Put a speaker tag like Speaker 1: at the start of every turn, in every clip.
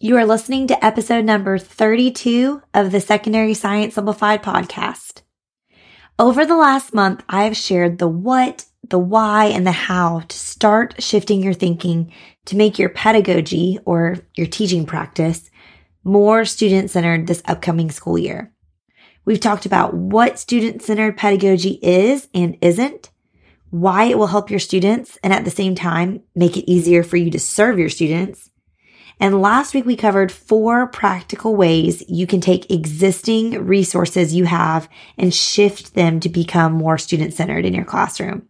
Speaker 1: You are listening to episode number 32 of the Secondary Science Simplified podcast. Over the last month, I have shared the what, the why, and the how to start shifting your thinking to make your pedagogy or your teaching practice more student centered this upcoming school year. We've talked about what student centered pedagogy is and isn't, why it will help your students, and at the same time, make it easier for you to serve your students and last week we covered four practical ways you can take existing resources you have and shift them to become more student centered in your classroom.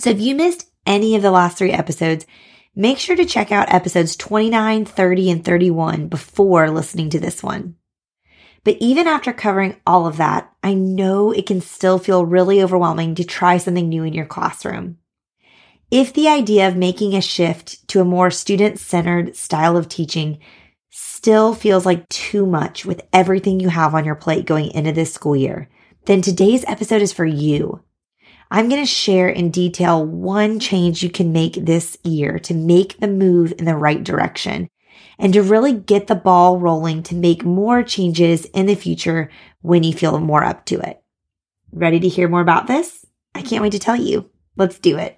Speaker 1: So if you missed any of the last three episodes, make sure to check out episodes 29, 30, and 31 before listening to this one. But even after covering all of that, I know it can still feel really overwhelming to try something new in your classroom. If the idea of making a shift to a more student centered style of teaching still feels like too much with everything you have on your plate going into this school year, then today's episode is for you. I'm going to share in detail one change you can make this year to make the move in the right direction and to really get the ball rolling to make more changes in the future when you feel more up to it. Ready to hear more about this? I can't wait to tell you. Let's do it.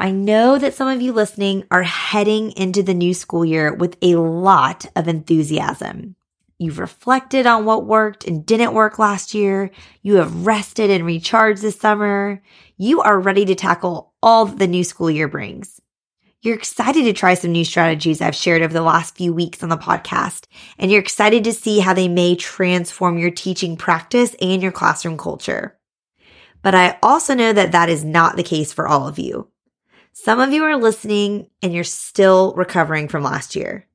Speaker 1: I know that some of you listening are heading into the new school year with a lot of enthusiasm. You've reflected on what worked and didn't work last year. You have rested and recharged this summer. You are ready to tackle all the new school year brings. You're excited to try some new strategies I've shared over the last few weeks on the podcast, and you're excited to see how they may transform your teaching practice and your classroom culture. But I also know that that is not the case for all of you. Some of you are listening and you're still recovering from last year.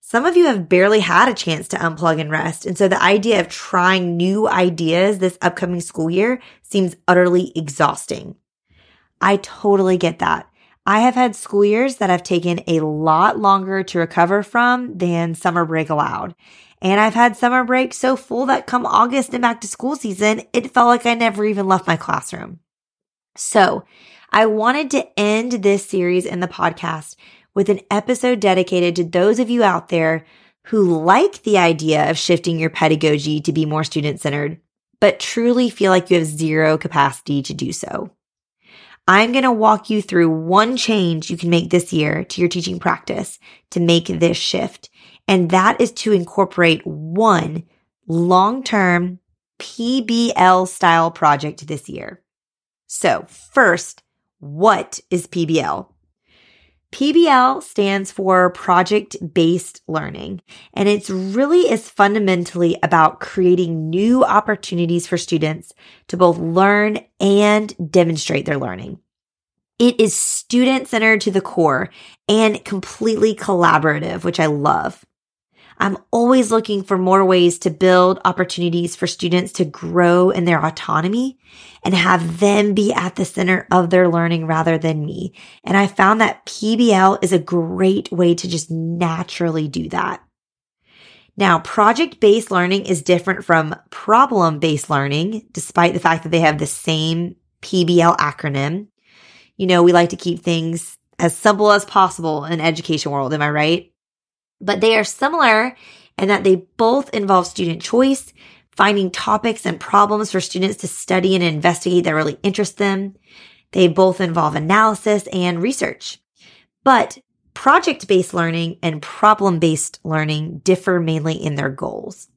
Speaker 1: Some of you have barely had a chance to unplug and rest. And so the idea of trying new ideas this upcoming school year seems utterly exhausting. I totally get that. I have had school years that have taken a lot longer to recover from than summer break allowed. And I've had summer break so full that come August and back to school season, it felt like I never even left my classroom. So I wanted to end this series in the podcast with an episode dedicated to those of you out there who like the idea of shifting your pedagogy to be more student centered, but truly feel like you have zero capacity to do so. I'm going to walk you through one change you can make this year to your teaching practice to make this shift. And that is to incorporate one long term PBL style project this year. So first, what is PBL? PBL stands for project based learning, and it's really is fundamentally about creating new opportunities for students to both learn and demonstrate their learning. It is student centered to the core and completely collaborative, which I love. I'm always looking for more ways to build opportunities for students to grow in their autonomy and have them be at the center of their learning rather than me. And I found that PBL is a great way to just naturally do that. Now, project based learning is different from problem based learning, despite the fact that they have the same PBL acronym. You know, we like to keep things as simple as possible in education world. Am I right? But they are similar in that they both involve student choice, finding topics and problems for students to study and investigate that really interest them. They both involve analysis and research. But project based learning and problem based learning differ mainly in their goals.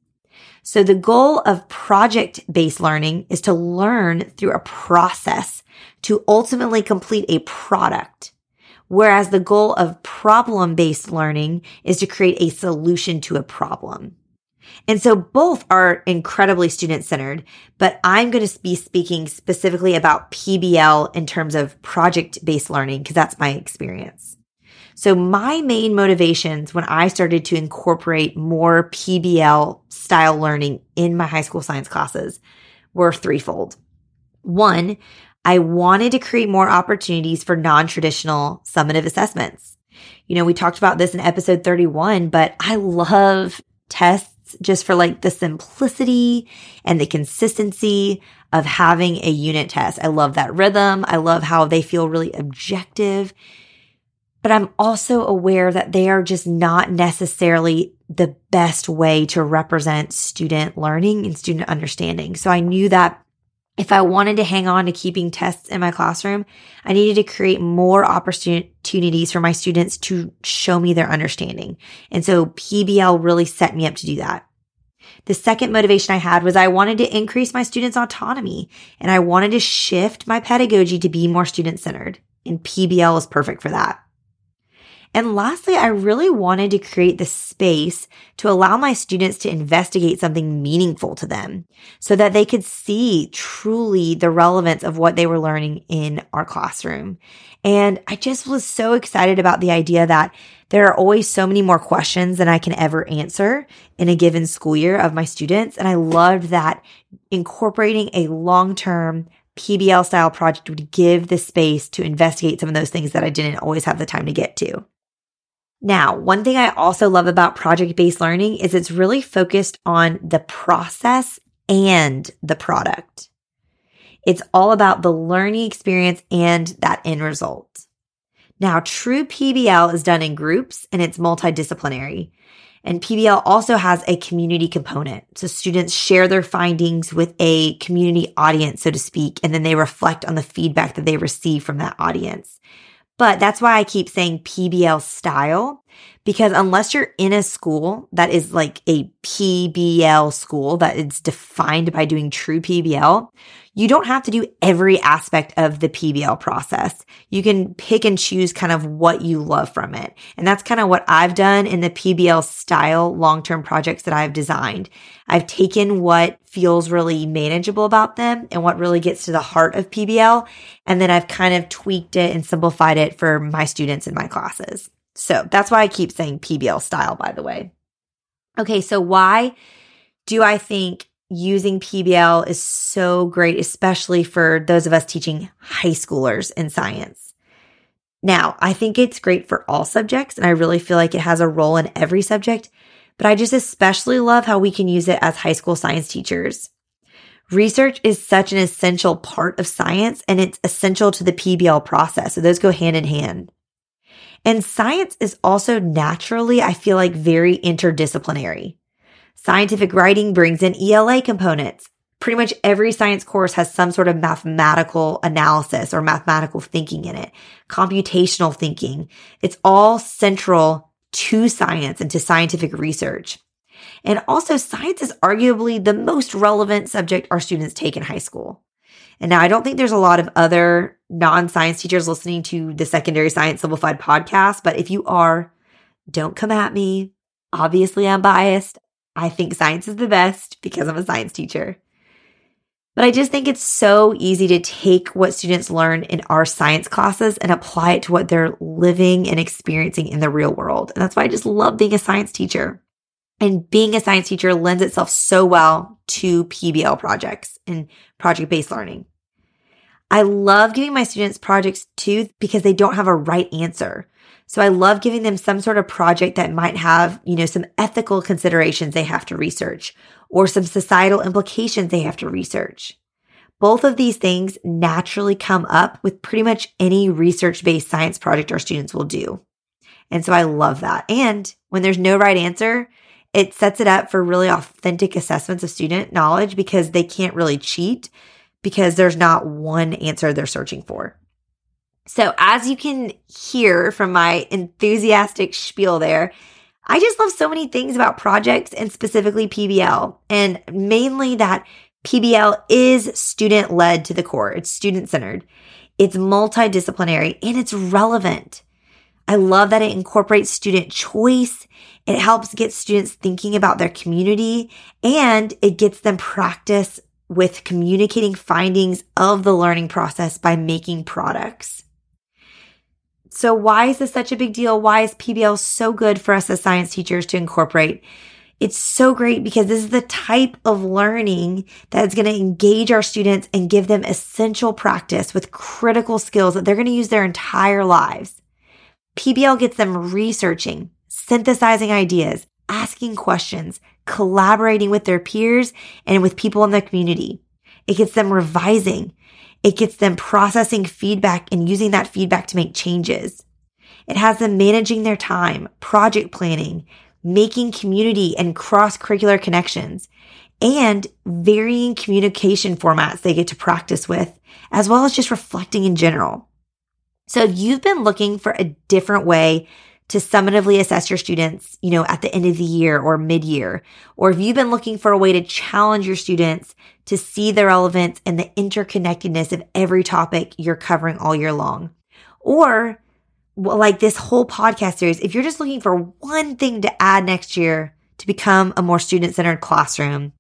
Speaker 1: So the goal of project based learning is to learn through a process to ultimately complete a product. Whereas the goal of problem based learning is to create a solution to a problem. And so both are incredibly student centered, but I'm going to be speaking specifically about PBL in terms of project based learning because that's my experience. So my main motivations when I started to incorporate more PBL style learning in my high school science classes were threefold. One, I wanted to create more opportunities for non-traditional summative assessments. You know, we talked about this in episode 31, but I love tests just for like the simplicity and the consistency of having a unit test. I love that rhythm. I love how they feel really objective. But I'm also aware that they are just not necessarily the best way to represent student learning and student understanding. So I knew that if I wanted to hang on to keeping tests in my classroom, I needed to create more opportunities for my students to show me their understanding. And so PBL really set me up to do that. The second motivation I had was I wanted to increase my students' autonomy and I wanted to shift my pedagogy to be more student centered. And PBL is perfect for that. And lastly, I really wanted to create the space to allow my students to investigate something meaningful to them so that they could see truly the relevance of what they were learning in our classroom. And I just was so excited about the idea that there are always so many more questions than I can ever answer in a given school year of my students. And I loved that incorporating a long term PBL style project would give the space to investigate some of those things that I didn't always have the time to get to. Now, one thing I also love about project based learning is it's really focused on the process and the product. It's all about the learning experience and that end result. Now, true PBL is done in groups and it's multidisciplinary. And PBL also has a community component. So students share their findings with a community audience, so to speak, and then they reflect on the feedback that they receive from that audience. But that's why I keep saying PBL style, because unless you're in a school that is like a PBL school that is defined by doing true PBL, you don't have to do every aspect of the PBL process. You can pick and choose kind of what you love from it. And that's kind of what I've done in the PBL style long-term projects that I've designed. I've taken what feels really manageable about them and what really gets to the heart of PBL. And then I've kind of tweaked it and simplified it for my students in my classes. So that's why I keep saying PBL style, by the way. Okay. So why do I think using PBL is so great, especially for those of us teaching high schoolers in science. Now, I think it's great for all subjects, and I really feel like it has a role in every subject, but I just especially love how we can use it as high school science teachers. Research is such an essential part of science, and it's essential to the PBL process. So those go hand in hand. And science is also naturally, I feel like, very interdisciplinary. Scientific writing brings in ELA components. Pretty much every science course has some sort of mathematical analysis or mathematical thinking in it, computational thinking. It's all central to science and to scientific research. And also, science is arguably the most relevant subject our students take in high school. And now I don't think there's a lot of other non science teachers listening to the Secondary Science Simplified podcast, but if you are, don't come at me. Obviously, I'm biased. I think science is the best because I'm a science teacher. But I just think it's so easy to take what students learn in our science classes and apply it to what they're living and experiencing in the real world. And that's why I just love being a science teacher. And being a science teacher lends itself so well to PBL projects and project based learning. I love giving my students projects too because they don't have a right answer. So I love giving them some sort of project that might have, you know, some ethical considerations they have to research or some societal implications they have to research. Both of these things naturally come up with pretty much any research based science project our students will do. And so I love that. And when there's no right answer, it sets it up for really authentic assessments of student knowledge because they can't really cheat because there's not one answer they're searching for. So, as you can hear from my enthusiastic spiel there, I just love so many things about projects and specifically PBL, and mainly that PBL is student led to the core. It's student centered, it's multidisciplinary, and it's relevant. I love that it incorporates student choice. It helps get students thinking about their community and it gets them practice with communicating findings of the learning process by making products. So why is this such a big deal? Why is PBL so good for us as science teachers to incorporate? It's so great because this is the type of learning that is going to engage our students and give them essential practice with critical skills that they're going to use their entire lives. PBL gets them researching, synthesizing ideas, asking questions, collaborating with their peers and with people in the community. It gets them revising. It gets them processing feedback and using that feedback to make changes. It has them managing their time, project planning, making community and cross curricular connections, and varying communication formats they get to practice with, as well as just reflecting in general. So if you've been looking for a different way to summatively assess your students, you know, at the end of the year or mid year, or if you've been looking for a way to challenge your students to see the relevance and the interconnectedness of every topic you're covering all year long, or like this whole podcast series, if you're just looking for one thing to add next year to become a more student centered classroom,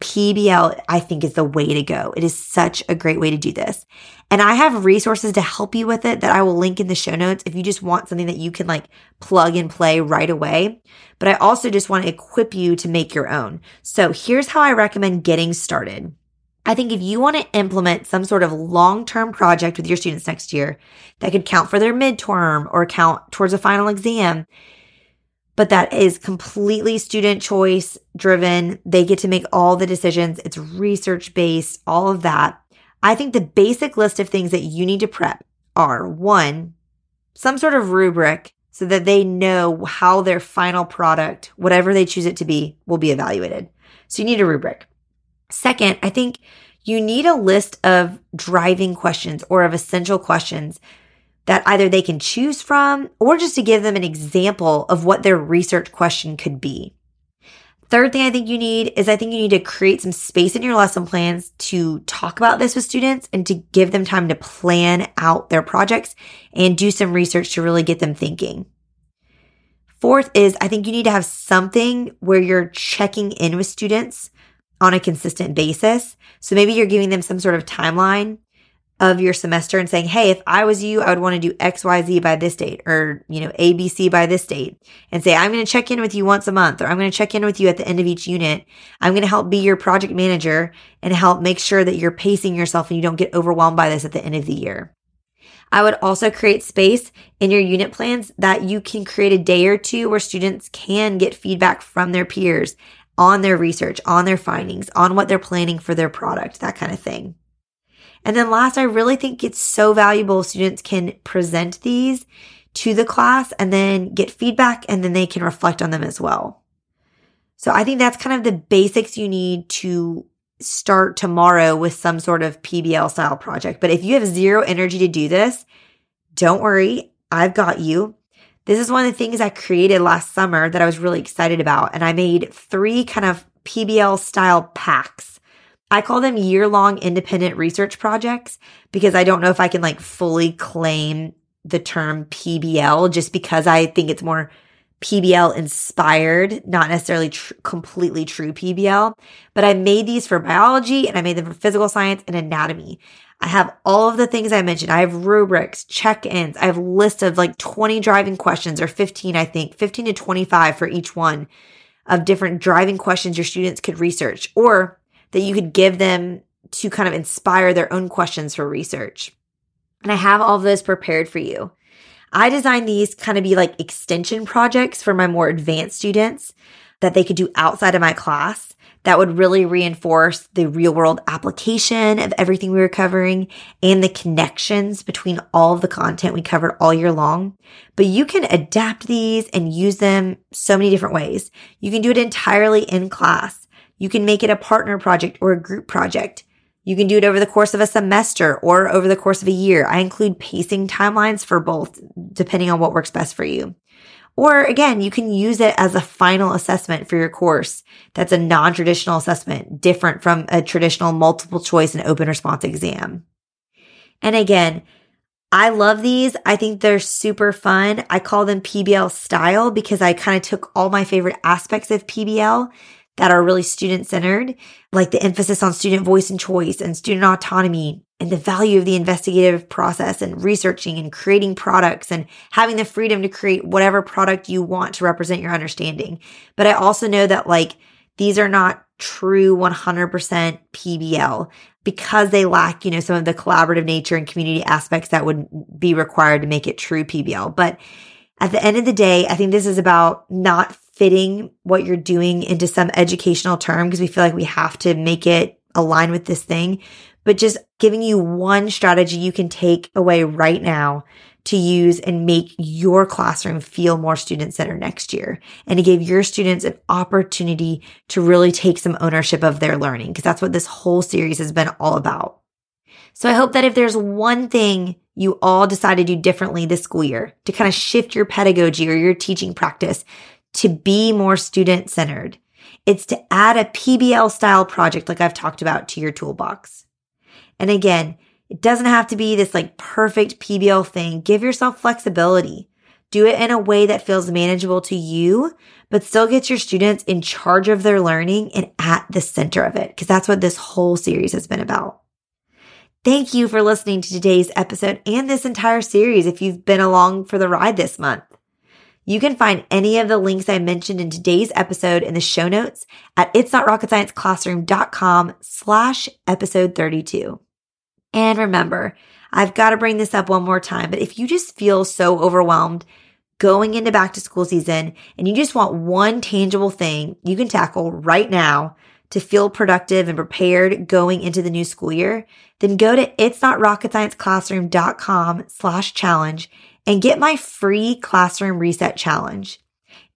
Speaker 1: PBL, I think is the way to go. It is such a great way to do this. And I have resources to help you with it that I will link in the show notes if you just want something that you can like plug and play right away. But I also just want to equip you to make your own. So here's how I recommend getting started. I think if you want to implement some sort of long-term project with your students next year that could count for their midterm or count towards a final exam, but that is completely student choice driven. They get to make all the decisions. It's research based, all of that. I think the basic list of things that you need to prep are one, some sort of rubric so that they know how their final product, whatever they choose it to be, will be evaluated. So you need a rubric. Second, I think you need a list of driving questions or of essential questions that either they can choose from or just to give them an example of what their research question could be. Third thing I think you need is I think you need to create some space in your lesson plans to talk about this with students and to give them time to plan out their projects and do some research to really get them thinking. Fourth is I think you need to have something where you're checking in with students on a consistent basis. So maybe you're giving them some sort of timeline of your semester and saying, Hey, if I was you, I would want to do XYZ by this date or, you know, ABC by this date and say, I'm going to check in with you once a month or I'm going to check in with you at the end of each unit. I'm going to help be your project manager and help make sure that you're pacing yourself and you don't get overwhelmed by this at the end of the year. I would also create space in your unit plans that you can create a day or two where students can get feedback from their peers on their research, on their findings, on what they're planning for their product, that kind of thing. And then last, I really think it's so valuable students can present these to the class and then get feedback and then they can reflect on them as well. So I think that's kind of the basics you need to start tomorrow with some sort of PBL style project. But if you have zero energy to do this, don't worry. I've got you. This is one of the things I created last summer that I was really excited about. And I made three kind of PBL style packs I call them year long independent research projects because I don't know if I can like fully claim the term PBL just because I think it's more PBL inspired, not necessarily tr- completely true PBL. But I made these for biology and I made them for physical science and anatomy. I have all of the things I mentioned. I have rubrics, check-ins. I have lists of like 20 driving questions or 15, I think, 15 to 25 for each one of different driving questions your students could research or that you could give them to kind of inspire their own questions for research. And I have all of those prepared for you. I designed these kind of be like extension projects for my more advanced students that they could do outside of my class that would really reinforce the real world application of everything we were covering and the connections between all of the content we covered all year long. But you can adapt these and use them so many different ways. You can do it entirely in class. You can make it a partner project or a group project. You can do it over the course of a semester or over the course of a year. I include pacing timelines for both, depending on what works best for you. Or again, you can use it as a final assessment for your course. That's a non-traditional assessment, different from a traditional multiple choice and open response exam. And again, I love these. I think they're super fun. I call them PBL style because I kind of took all my favorite aspects of PBL that are really student centered, like the emphasis on student voice and choice and student autonomy and the value of the investigative process and researching and creating products and having the freedom to create whatever product you want to represent your understanding. But I also know that like these are not true 100% PBL because they lack, you know, some of the collaborative nature and community aspects that would be required to make it true PBL. But at the end of the day, I think this is about not fitting what you're doing into some educational term because we feel like we have to make it align with this thing, but just giving you one strategy you can take away right now to use and make your classroom feel more student centered next year and to give your students an opportunity to really take some ownership of their learning because that's what this whole series has been all about. So I hope that if there's one thing you all decide to do differently this school year to kind of shift your pedagogy or your teaching practice to be more student centered, it's to add a PBL style project like I've talked about to your toolbox. And again, it doesn't have to be this like perfect PBL thing. Give yourself flexibility. Do it in a way that feels manageable to you, but still gets your students in charge of their learning and at the center of it, because that's what this whole series has been about. Thank you for listening to today's episode and this entire series if you've been along for the ride this month. You can find any of the links I mentioned in today's episode in the show notes at it's not rocket slash episode 32. And remember, I've got to bring this up one more time, but if you just feel so overwhelmed going into back to school season and you just want one tangible thing you can tackle right now to feel productive and prepared going into the new school year, then go to it's not rocket slash challenge and get my free classroom reset challenge.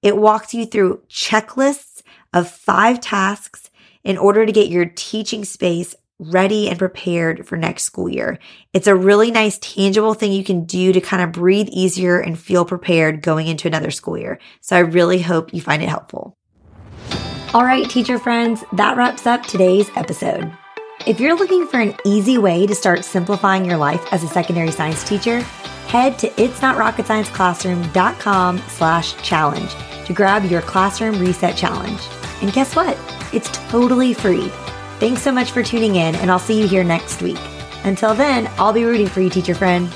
Speaker 1: It walks you through checklists of five tasks in order to get your teaching space ready and prepared for next school year. It's a really nice, tangible thing you can do to kind of breathe easier and feel prepared going into another school year. So I really hope you find it helpful. All right, teacher friends, that wraps up today's episode. If you're looking for an easy way to start simplifying your life as a secondary science teacher, head to itsnotrocketscienceclassroom.com slash challenge to grab your classroom reset challenge. And guess what? It's totally free. Thanks so much for tuning in, and I'll see you here next week. Until then, I'll be rooting for you, teacher friend.